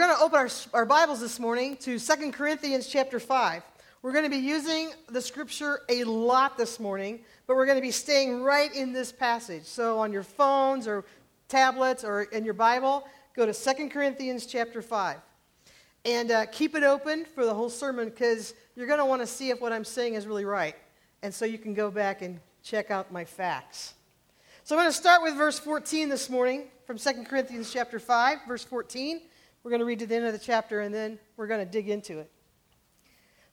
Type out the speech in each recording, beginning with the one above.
going to open our, our Bibles this morning to 2 Corinthians chapter 5. We're going to be using the scripture a lot this morning, but we're going to be staying right in this passage. So on your phones or tablets or in your Bible, go to 2 Corinthians chapter 5. And uh, keep it open for the whole sermon because you're going to want to see if what I'm saying is really right. And so you can go back and check out my facts. So I'm going to start with verse 14 this morning from 2 Corinthians chapter 5, verse 14. We're going to read to the end of the chapter and then we're going to dig into it.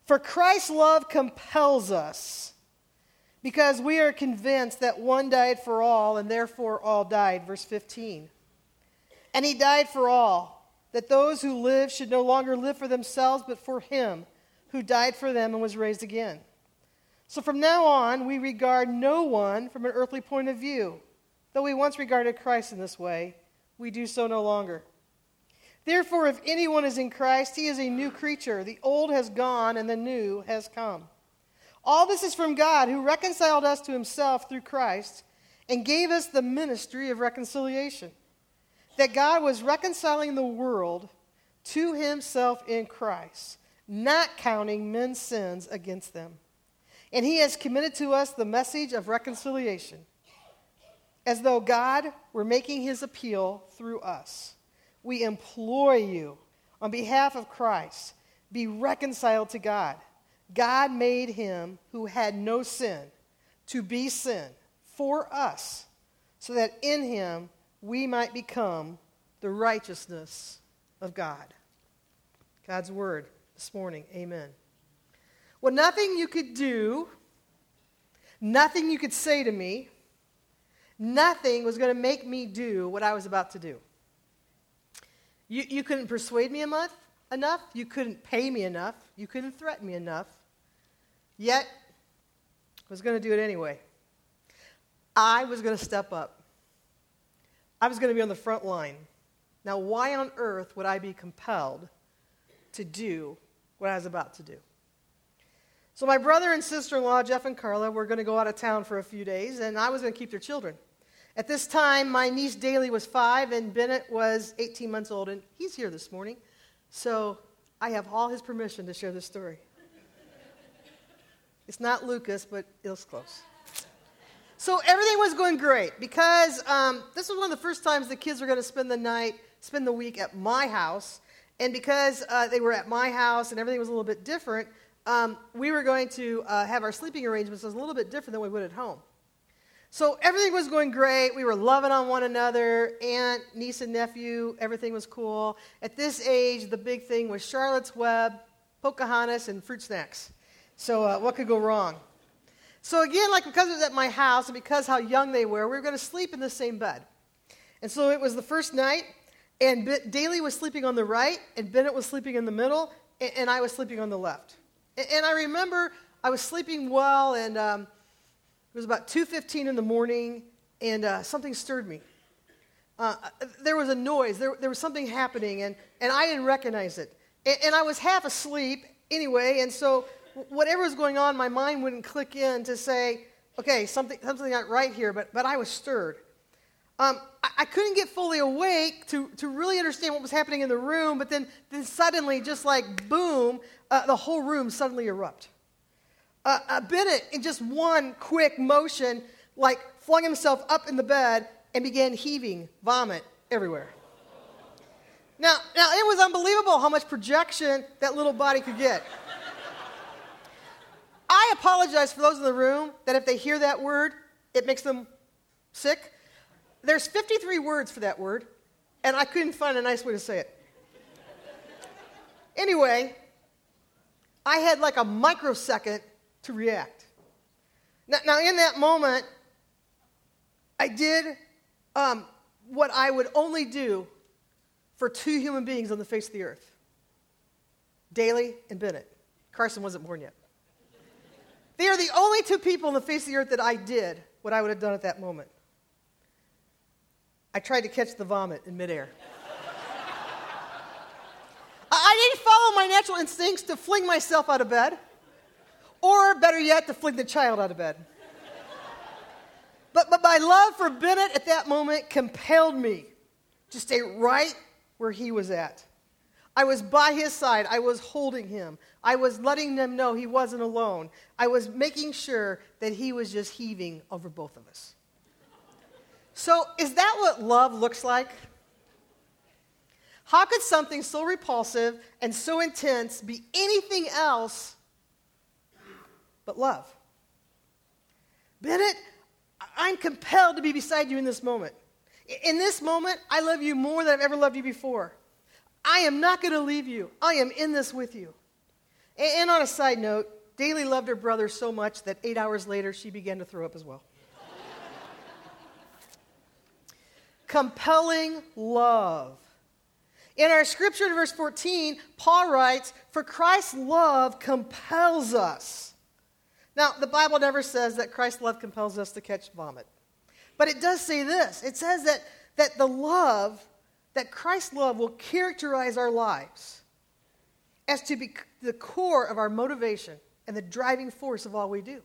For Christ's love compels us because we are convinced that one died for all and therefore all died. Verse 15. And he died for all, that those who live should no longer live for themselves, but for him who died for them and was raised again. So from now on, we regard no one from an earthly point of view. Though we once regarded Christ in this way, we do so no longer. Therefore, if anyone is in Christ, he is a new creature. The old has gone and the new has come. All this is from God, who reconciled us to himself through Christ and gave us the ministry of reconciliation. That God was reconciling the world to himself in Christ, not counting men's sins against them. And he has committed to us the message of reconciliation, as though God were making his appeal through us we implore you on behalf of Christ, be reconciled to God. God made him who had no sin to be sin for us, so that in him we might become the righteousness of God. God's word this morning. Amen. Well, nothing you could do, nothing you could say to me, nothing was going to make me do what I was about to do. You, you couldn't persuade me enough, enough. You couldn't pay me enough. You couldn't threaten me enough. Yet, I was going to do it anyway. I was going to step up. I was going to be on the front line. Now, why on earth would I be compelled to do what I was about to do? So, my brother and sister in law, Jeff and Carla, were going to go out of town for a few days, and I was going to keep their children. At this time, my niece Daly was five and Bennett was 18 months old, and he's here this morning. So I have all his permission to share this story. It's not Lucas, but it was close. So everything was going great because um, this was one of the first times the kids were going to spend the night, spend the week at my house. And because uh, they were at my house and everything was a little bit different, um, we were going to uh, have our sleeping arrangements a little bit different than we would at home. So everything was going great. We were loving on one another. Aunt, niece, and nephew, everything was cool. At this age, the big thing was Charlotte's Web, Pocahontas, and fruit snacks. So uh, what could go wrong? So again, like because it was at my house and because how young they were, we were going to sleep in the same bed. And so it was the first night, and B- Daly was sleeping on the right, and Bennett was sleeping in the middle, and, and I was sleeping on the left. And, and, I remember I was sleeping well, and um, was about 2.15 in the morning, and uh, something stirred me. Uh, there was a noise. There, there was something happening, and, and I didn't recognize it. And, and I was half asleep anyway, and so whatever was going on, my mind wouldn't click in to say, okay, something, something not right here, but, but I was stirred. Um, I, I, couldn't get fully awake to, to really understand what was happening in the room, but then, then suddenly, just like boom, uh, the whole room suddenly erupted uh, uh, Bennett, in just one quick motion, like flung himself up in the bed and began heaving vomit everywhere. Now, now it was unbelievable how much projection that little body could get. I apologize for those in the room that if they hear that word, it makes them sick. There's 53 words for that word, and I couldn't find a nice way to say it. Anyway, I had like a microsecond to react. Now, now in that moment, I did um, what I would only do for two human beings on the face of the earth Daly and Bennett. Carson wasn't born yet. They are the only two people on the face of the earth that I did what I would have done at that moment. I tried to catch the vomit in midair. I didn't follow my natural instincts to fling myself out of bed. Or better yet, to fling the child out of bed. but, but my love for Bennett at that moment compelled me to stay right where he was at. I was by his side. I was holding him. I was letting them know he wasn't alone. I was making sure that he was just heaving over both of us. So, is that what love looks like? How could something so repulsive and so intense be anything else but love? Bennett, I'm compelled to be beside you in this moment. In this moment, I love you more than I've ever loved you before. I am not going to leave you. I am in this with you. And on a side note, Daly loved her brother so much that eight hours later she began to throw up as well. Compelling love. In our scripture in verse 14, Paul writes, For Christ's love compels us. Now, the Bible never says that Christ's love compels us to catch vomit. But it does say this it says that, that the love that Christ's love will characterize our lives as to be the core of our motivation and the driving force of all we do.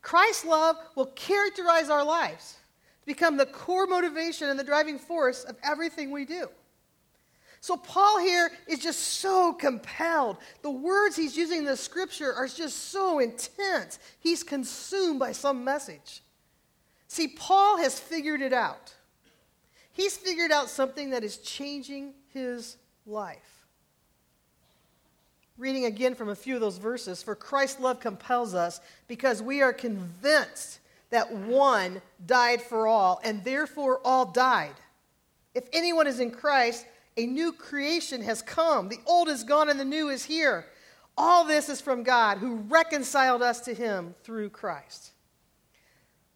Christ's love will characterize our lives, become the core motivation and the driving force of everything we do. So, Paul here is just so compelled. The words he's using in the scripture are just so intense. He's consumed by some message. See, Paul has figured it out. He's figured out something that is changing his life. Reading again from a few of those verses For Christ's love compels us because we are convinced that one died for all, and therefore all died. If anyone is in Christ, a new creation has come. The old is gone and the new is here. All this is from God who reconciled us to him through Christ.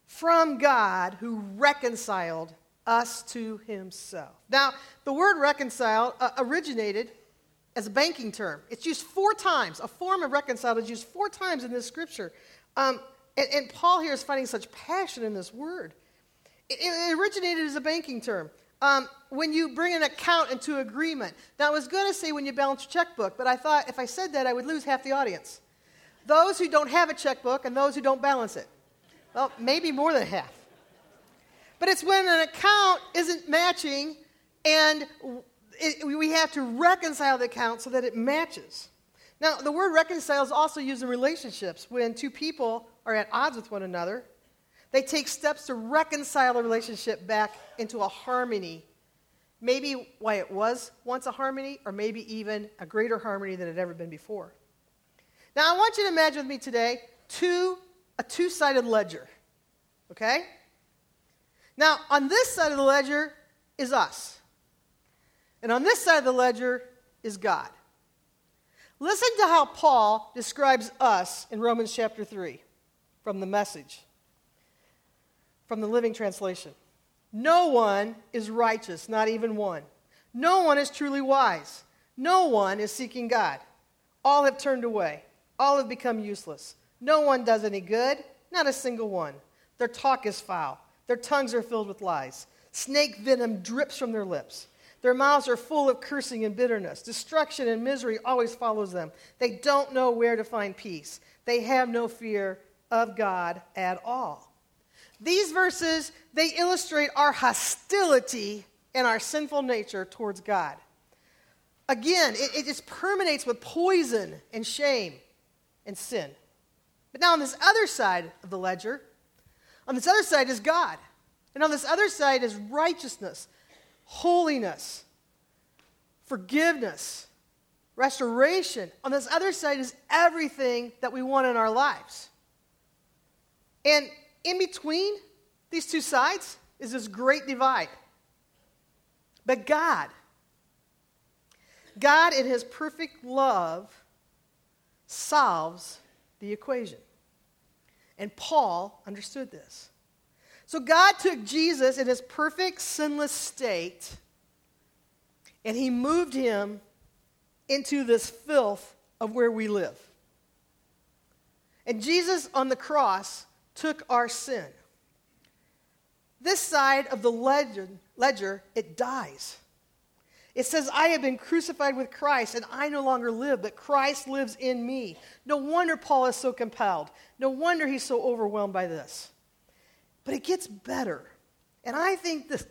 From God who reconciled us to himself. Now, the word reconcile uh, originated as a banking term. It's used four times. A form of reconcile is used four times in this scripture. Um, and, and, Paul here is finding such passion in this word. It, it originated as a banking term. Um, when you bring an account into agreement. Now, I was going to say when you balance your checkbook, but I thought if I said that, I would lose half the audience. Those who don't have a checkbook and those who don't balance it. Well, maybe more than half. But it's when an account isn't matching and it, we have to reconcile the account so that it matches. Now, the word reconcile is also used in relationships when two people are at odds with one another. They take steps to reconcile the relationship back into a harmony. Maybe why it was once a harmony, or maybe even a greater harmony than it had ever been before. Now, I want you to imagine with me today two, a two sided ledger. Okay? Now, on this side of the ledger is us. And on this side of the ledger is God. Listen to how Paul describes us in Romans chapter 3 from the message, from the Living Translation. No one is righteous, not even one. No one is truly wise. No one is seeking God. All have turned away. All have become useless. No one does any good, not a single one. Their talk is foul. Their tongues are filled with lies. Snake venom drips from their lips. Their mouths are full of cursing and bitterness. Destruction and misery always follows them. They don't know where to find peace. They have no fear of God at all. These verses, they illustrate our hostility and our sinful nature towards God. Again, it, it just permeates with poison and shame and sin. But now on this other side of the ledger, on this other side is God. And on this other side is righteousness, holiness, forgiveness, restoration. On this other side is everything that we want in our lives. And in between these two sides is this great divide. But God, God in His perfect love solves the equation. And Paul understood this. So God took Jesus in his perfect sinless state and he moved him into this filth of where we live. And Jesus on the cross took our sin. This side of the ledger, it dies. It says, I have been crucified with Christ, and I no longer live, but Christ lives in me. No wonder Paul is so compelled. No wonder he's so overwhelmed by this. But it gets better. And I think this,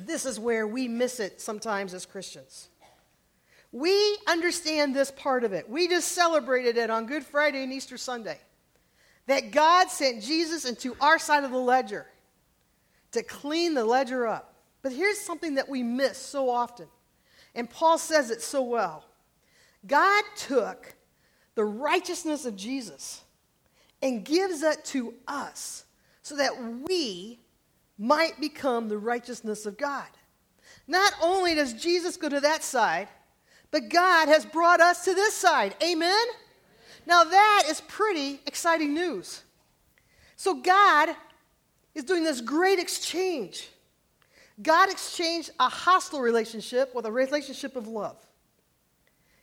this is where we miss it sometimes as Christians. We understand this part of it. We just celebrated it on Good Friday and Easter Sunday. That God sent Jesus into our side of the ledger to clean the ledger up. But here's something that we miss so often, and Paul says it so well God took the righteousness of Jesus and gives it to us so that we might become the righteousness of God. Not only does Jesus go to that side, but God has brought us to this side. Amen? Now, that is pretty exciting news. So, God is doing this great exchange. God exchanged a hostile relationship with a relationship of love.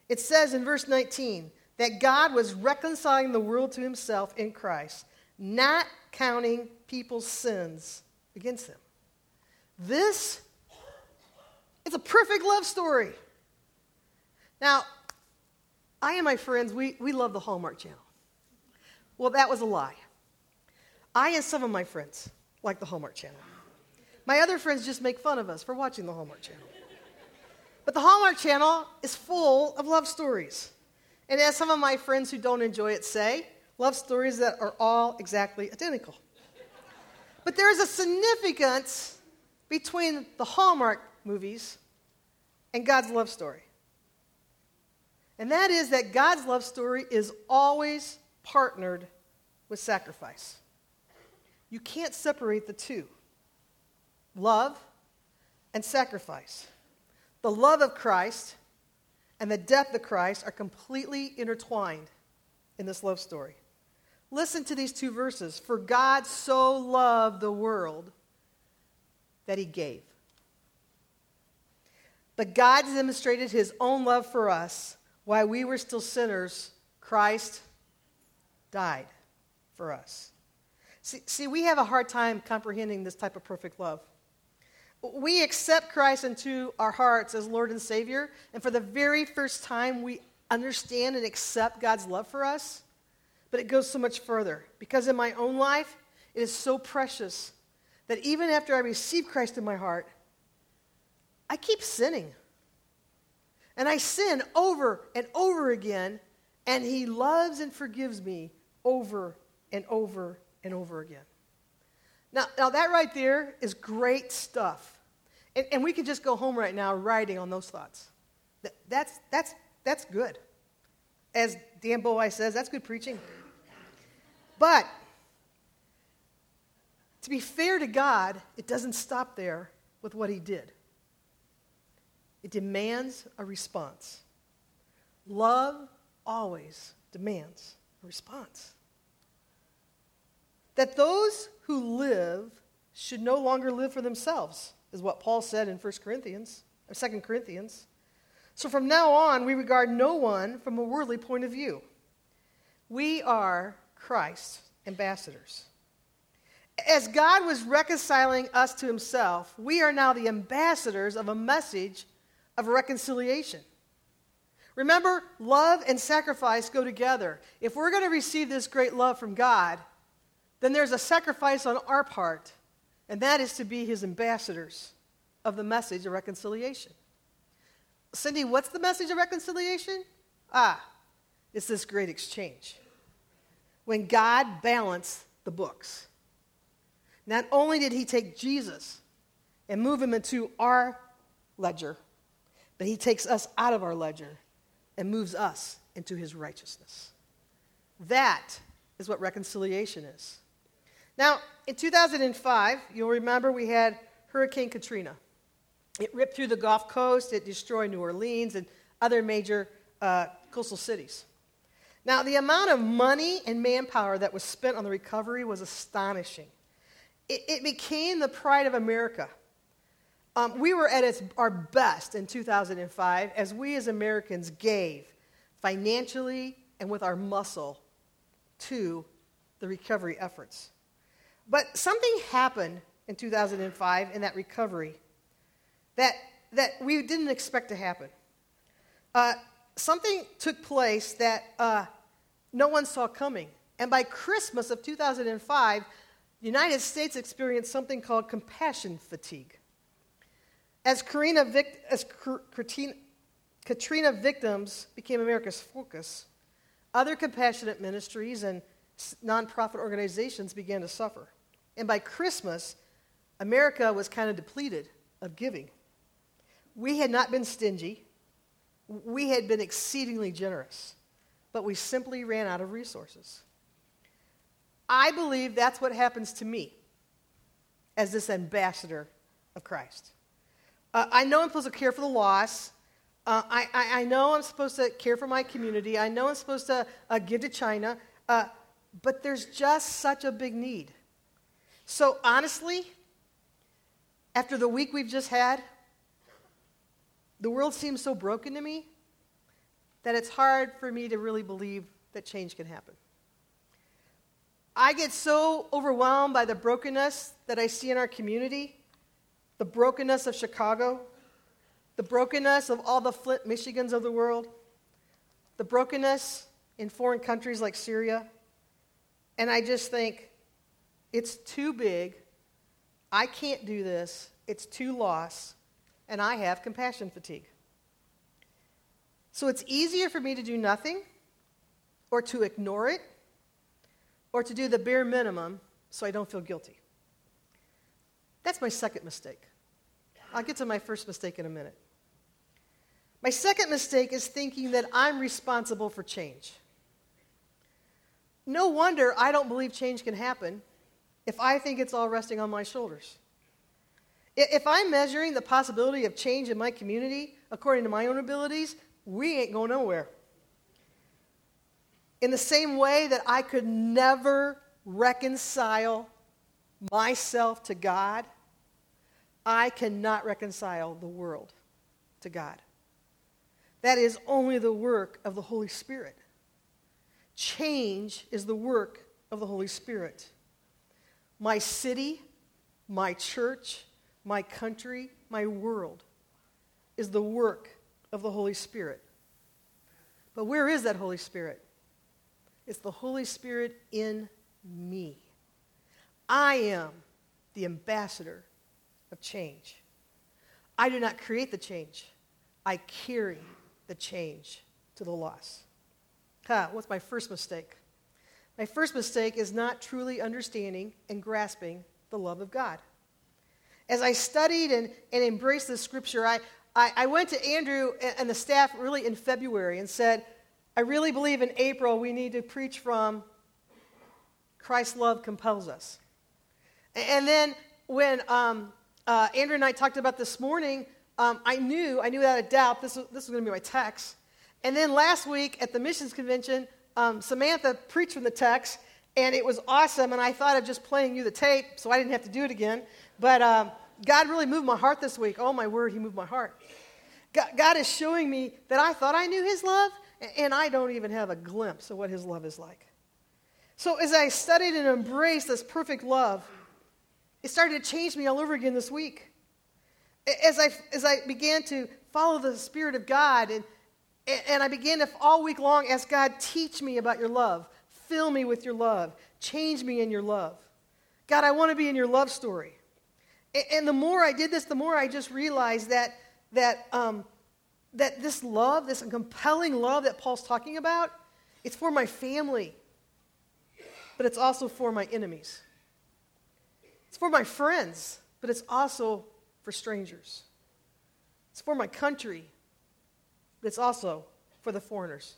It says in verse 19 that God was reconciling the world to himself in Christ, not counting people's sins against them. This is a perfect love story. Now, I and my friends, we, we love the Hallmark Channel. Well, that was a lie. I and some of my friends like the Hallmark Channel. My other friends just make fun of us for watching the Hallmark Channel. But the Hallmark Channel is full of love stories. And as some of my friends who don't enjoy it say, love stories that are all exactly identical. But there's a significance between the Hallmark movies and God's love story. And that is that God's love story is always partnered with sacrifice. You can't separate the two love and sacrifice. The love of Christ and the death of Christ are completely intertwined in this love story. Listen to these two verses. For God so loved the world that he gave. But God demonstrated his own love for us while we were still sinners. Christ died for us. See, see, we have a hard time comprehending this type of perfect love. We accept Christ into our hearts as Lord and Savior, and for the very first time, we understand and accept God's love for us. But it goes so much further because in my own life, it is so precious that even after I receive Christ in my heart, I keep sinning. And I sin over and over again, and He loves and forgives me over and over and over again. Now, now that right there is great stuff. And, and we could just go home right now writing on those thoughts. That, that's, that's, that's good. As Dan Bowie says, that's good preaching. But to be fair to God, it doesn't stop there with what he did. It demands a response. Love always demands a response. That those who live should no longer live for themselves, is what Paul said in 1 Corinthians, or 2 Corinthians. So from now on, we regard no one from a worldly point of view. We are Christ's ambassadors. As God was reconciling us to himself, we are now the ambassadors of a message of reconciliation. Remember, love and sacrifice go together. If we're going to receive this great love from God, then there's a sacrifice on our part, and that is to be his ambassadors of the message of reconciliation. Cindy, what's the message of reconciliation? Ah, it's this great exchange when God balanced the books. Not only did he take Jesus and move him into our ledger, but he takes us out of our ledger and moves us into his righteousness. That is what reconciliation is. Now, in 2005, you'll remember we had Hurricane Katrina. It ripped through the Gulf Coast, it destroyed New Orleans and other major uh, coastal cities. Now, the amount of money and manpower that was spent on the recovery was astonishing. It, it became the pride of America. Um, we were at its, our best in 2005 as we as Americans gave financially and with our muscle to the recovery efforts. But something happened in 2005 in that recovery that, that we didn't expect to happen. Uh, something took place that uh, no one saw coming. And by Christmas of 2005, the United States experienced something called compassion fatigue. As Karina, as Katrina victims became America's focus, other compassionate ministries and nonprofit organizations began to suffer. And by Christmas, America was kind of depleted of giving. We had not been stingy, we had been exceedingly generous, but we simply ran out of resources. I believe that's what happens to me as this ambassador of Christ. Uh, I know I'm supposed to care for the lost. Uh, I, I, I, know I'm supposed to care for my community. I know I'm supposed to uh, give to China. Uh, but there's just such a big need. So, honestly, after the week we've just had, the world seems so broken to me that it's hard for me to really believe that change can happen. I get so overwhelmed by the brokenness that I see in our community, the brokenness of Chicago, the brokenness of all the Flint, Michigans of the world, the brokenness in foreign countries like Syria. And I just think, it's too big. I can't do this. It's too lost. And I have compassion fatigue. So it's easier for me to do nothing or to ignore it or to do the bare minimum so I don't feel guilty. That's my second mistake. I'll get to my first mistake in a minute. My second mistake is thinking that I'm responsible for change. No wonder I don't believe change can happen if I think it's all resting on my shoulders. If I'm measuring the possibility of change in my community according to my own abilities, we ain't going nowhere. In the same way that I could never reconcile myself to God, I cannot reconcile the world to God. That is only the work of the Holy Spirit. Change is the work of the Holy Spirit. My city, my church, my country, my world is the work of the Holy Spirit. But where is that Holy Spirit? It's the Holy Spirit in me. I am the ambassador of change. I do not create the change, I carry the change to the lost. Ha, what's my first mistake? My first mistake is not truly understanding and grasping the love of God. As I studied and, and embraced the scripture, I, I, I went to Andrew and the staff really in February and said, I really believe in April we need to preach from Christ's love compels us. And then when um, uh, Andrew and I talked about this morning, um, I knew, I knew without a doubt this was, this was going to be my text. And then last week at the missions convention, um, Samantha preached from the text, and it was awesome. And I thought of just playing you the tape so I didn't have to do it again. But um, God really moved my heart this week. Oh, my word, He moved my heart. God, God is showing me that I thought I knew His love, and I don't even have a glimpse of what his love is like. So as I studied and embraced this perfect love, it started to change me all over again this week. As I, as I began to follow the Spirit of God, and, and I began to all week long ask God, teach me about your love, fill me with your love, change me in your love. God, I want to be in your love story. And the more I did this, the more I just realized that, that um, that this love, this compelling love that Paul's talking about, it's for my family, but it's also for my enemies. It's for my friends, but it's also for strangers. It's for my country, but it's also for the foreigners.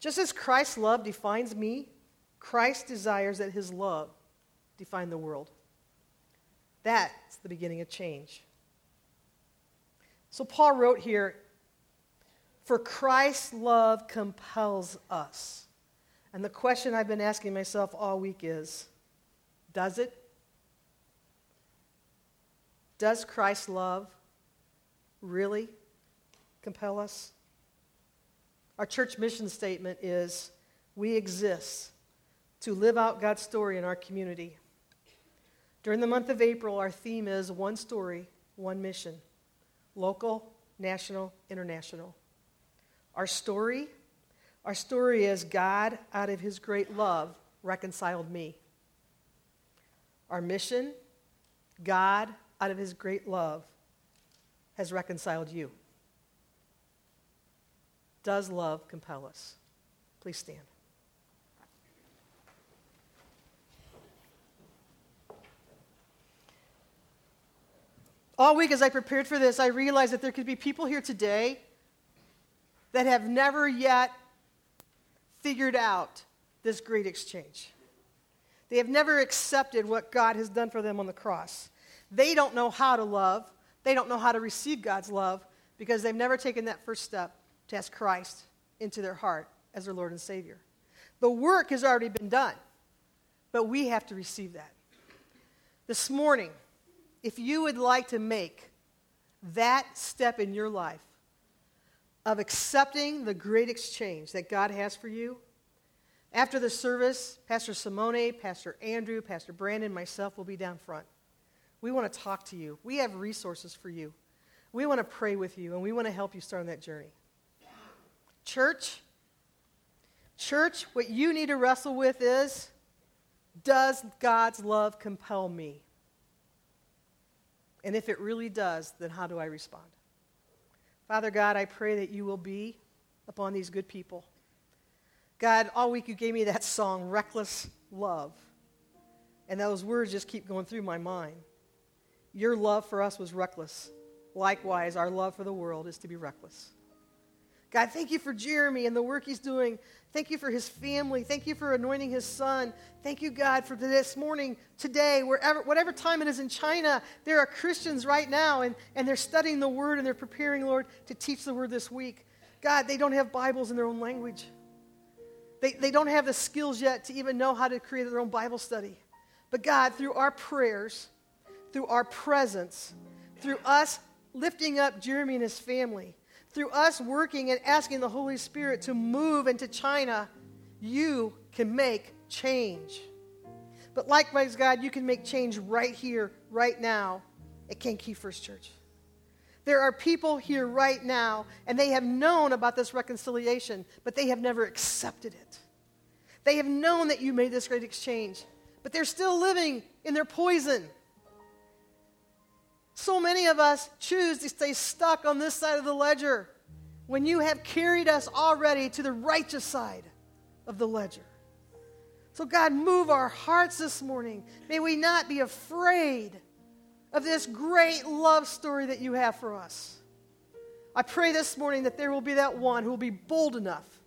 Just as Christ's love defines me, Christ desires that his love define the world. That's the beginning of change. So Paul wrote here, For Christ's love compels us. And the question I've been asking myself all week is Does it? Does Christ's love really compel us? Our church mission statement is We exist to live out God's story in our community. During the month of April, our theme is One Story, One Mission local, national, international. Our story, our story is God, out of his great love, reconciled me. Our mission, God, out of his great love, has reconciled you. Does love compel us? Please stand. All week, as I prepared for this, I realized that there could be people here today that have never yet figured out this great exchange. They have never accepted what God has done for them on the cross. They don't know how to love, they don't know how to receive God's love because they've never taken that first step to ask Christ into their heart as their Lord and Savior. The work has already been done, but we have to receive that. This morning, if you would like to make that step in your life of accepting the great exchange that God has for you, after the service, Pastor Simone, Pastor Andrew, Pastor Brandon, myself will be down front. We want to talk to you. We have resources for you. We want to pray with you, and we want to help you start on that journey. Church, church, what you need to wrestle with is does God's love compel me? And if it really does, then how do I respond? Father God, I pray that you will be upon these good people. God, all week you gave me that song, Reckless Love. And those words just keep going through my mind. Your love for us was reckless. Likewise, our love for the world is to be reckless. God, thank you for Jeremy and the work he's doing. Thank you for his family. Thank you for anointing his son. Thank you, God, for this morning, today, wherever, whatever time it is in China, there are Christians right now, and, and they're studying the word and they're preparing, Lord, to teach the word this week. God, they don't have Bibles in their own language. They, they don't have the skills yet to even know how to create their own Bible study. But God, through our prayers, through our presence, through us lifting up Jeremy and his family, through us working and asking the Holy Spirit to move into China, you can make change. But likewise, God, you can make change right here, right now at Kankakee First Church. There are people here right now, and they have known about this reconciliation, but they have never accepted it. They have known that you made this great exchange, but they're still living in their poison. So many of us choose to stay stuck on this side of the ledger when you have carried us already to the righteous side of the ledger. So, God, move our hearts this morning. May we not be afraid of this great love story that you have for us. I pray this morning that there will be that one who will be bold enough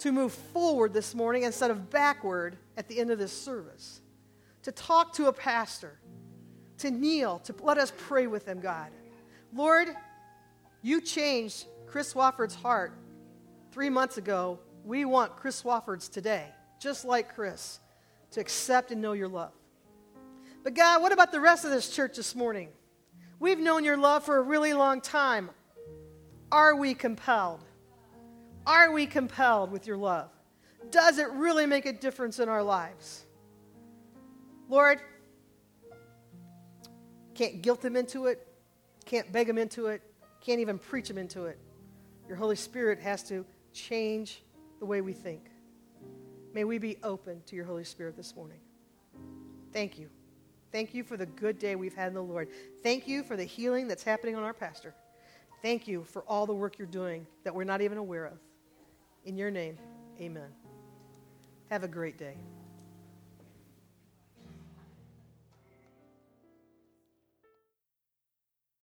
to move forward this morning instead of backward at the end of this service, to talk to a pastor to kneel, to let us pray with them, God. Lord, you changed Chris Wofford's heart three months ago. We want Chris Wofford's today, just like Chris, to accept and know your love. But God, what about the rest of this church this morning? We've known your love for a really long time. Are we compelled? Are we compelled with your love? Does it really make a difference in our lives? Lord, can't guilt them into it, can't beg them into it, can't even preach them into it. Your Holy Spirit has to change the way we think. May we be open to your Holy Spirit this morning. Thank you. Thank you for the good day we've had in the Lord. Thank you for the healing that's happening on our pastor. Thank you for all the work you're doing that we're not even aware of. In your name, amen. Have a great day.